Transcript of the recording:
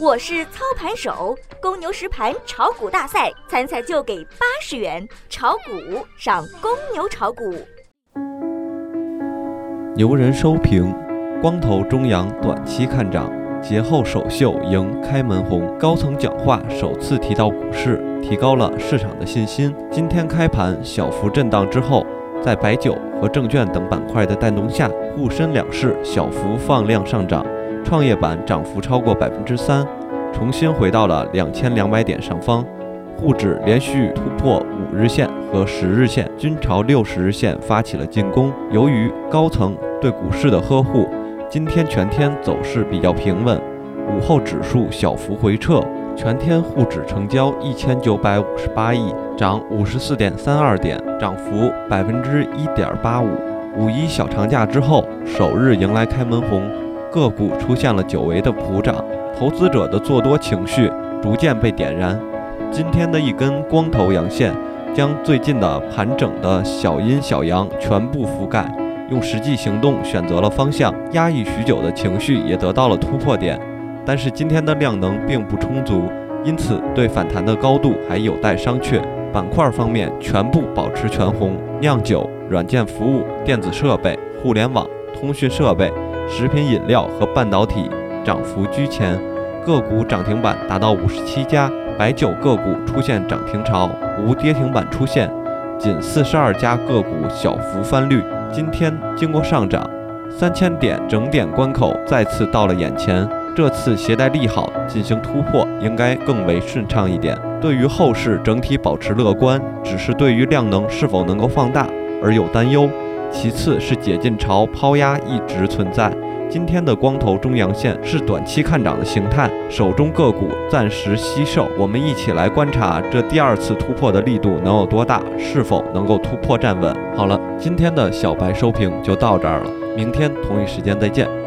我是操盘手，公牛实盘炒股大赛参赛就给八十元，炒股上公牛炒股。牛人收评：光头中阳短期看涨，节后首秀迎开门红。高层讲话首次提到股市，提高了市场的信心。今天开盘小幅震荡之后，在白酒和证券等板块的带动下，沪深两市小幅放量上涨。创业板涨幅超过百分之三，重新回到了两千两百点上方。沪指连续突破五日线和十日线，均朝六十日线发起了进攻。由于高层对股市的呵护，今天全天走势比较平稳。午后指数小幅回撤，全天沪指成交一千九百五十八亿，涨五十四点三二点，涨幅百分之一点八五。五一小长假之后，首日迎来开门红。个股出现了久违的普涨，投资者的做多情绪逐渐被点燃。今天的一根光头阳线，将最近的盘整的小阴小阳全部覆盖，用实际行动选择了方向，压抑许久的情绪也得到了突破点。但是今天的量能并不充足，因此对反弹的高度还有待商榷。板块方面全部保持全红，酿酒、软件服务、电子设备、互联网、通讯设备。食品饮料和半导体涨幅居前，个股涨停板达到五十七家，白酒个股出现涨停潮，无跌停板出现，仅四十二家个股小幅翻绿。今天经过上涨，三千点整点关口再次到了眼前，这次携带利好进行突破，应该更为顺畅一点。对于后市整体保持乐观，只是对于量能是否能够放大而有担忧。其次是解禁潮抛压一直存在，今天的光头中阳线是短期看涨的形态，手中个股暂时吸售。我们一起来观察这第二次突破的力度能有多大，是否能够突破站稳。好了，今天的小白收评就到这儿了，明天同一时间再见。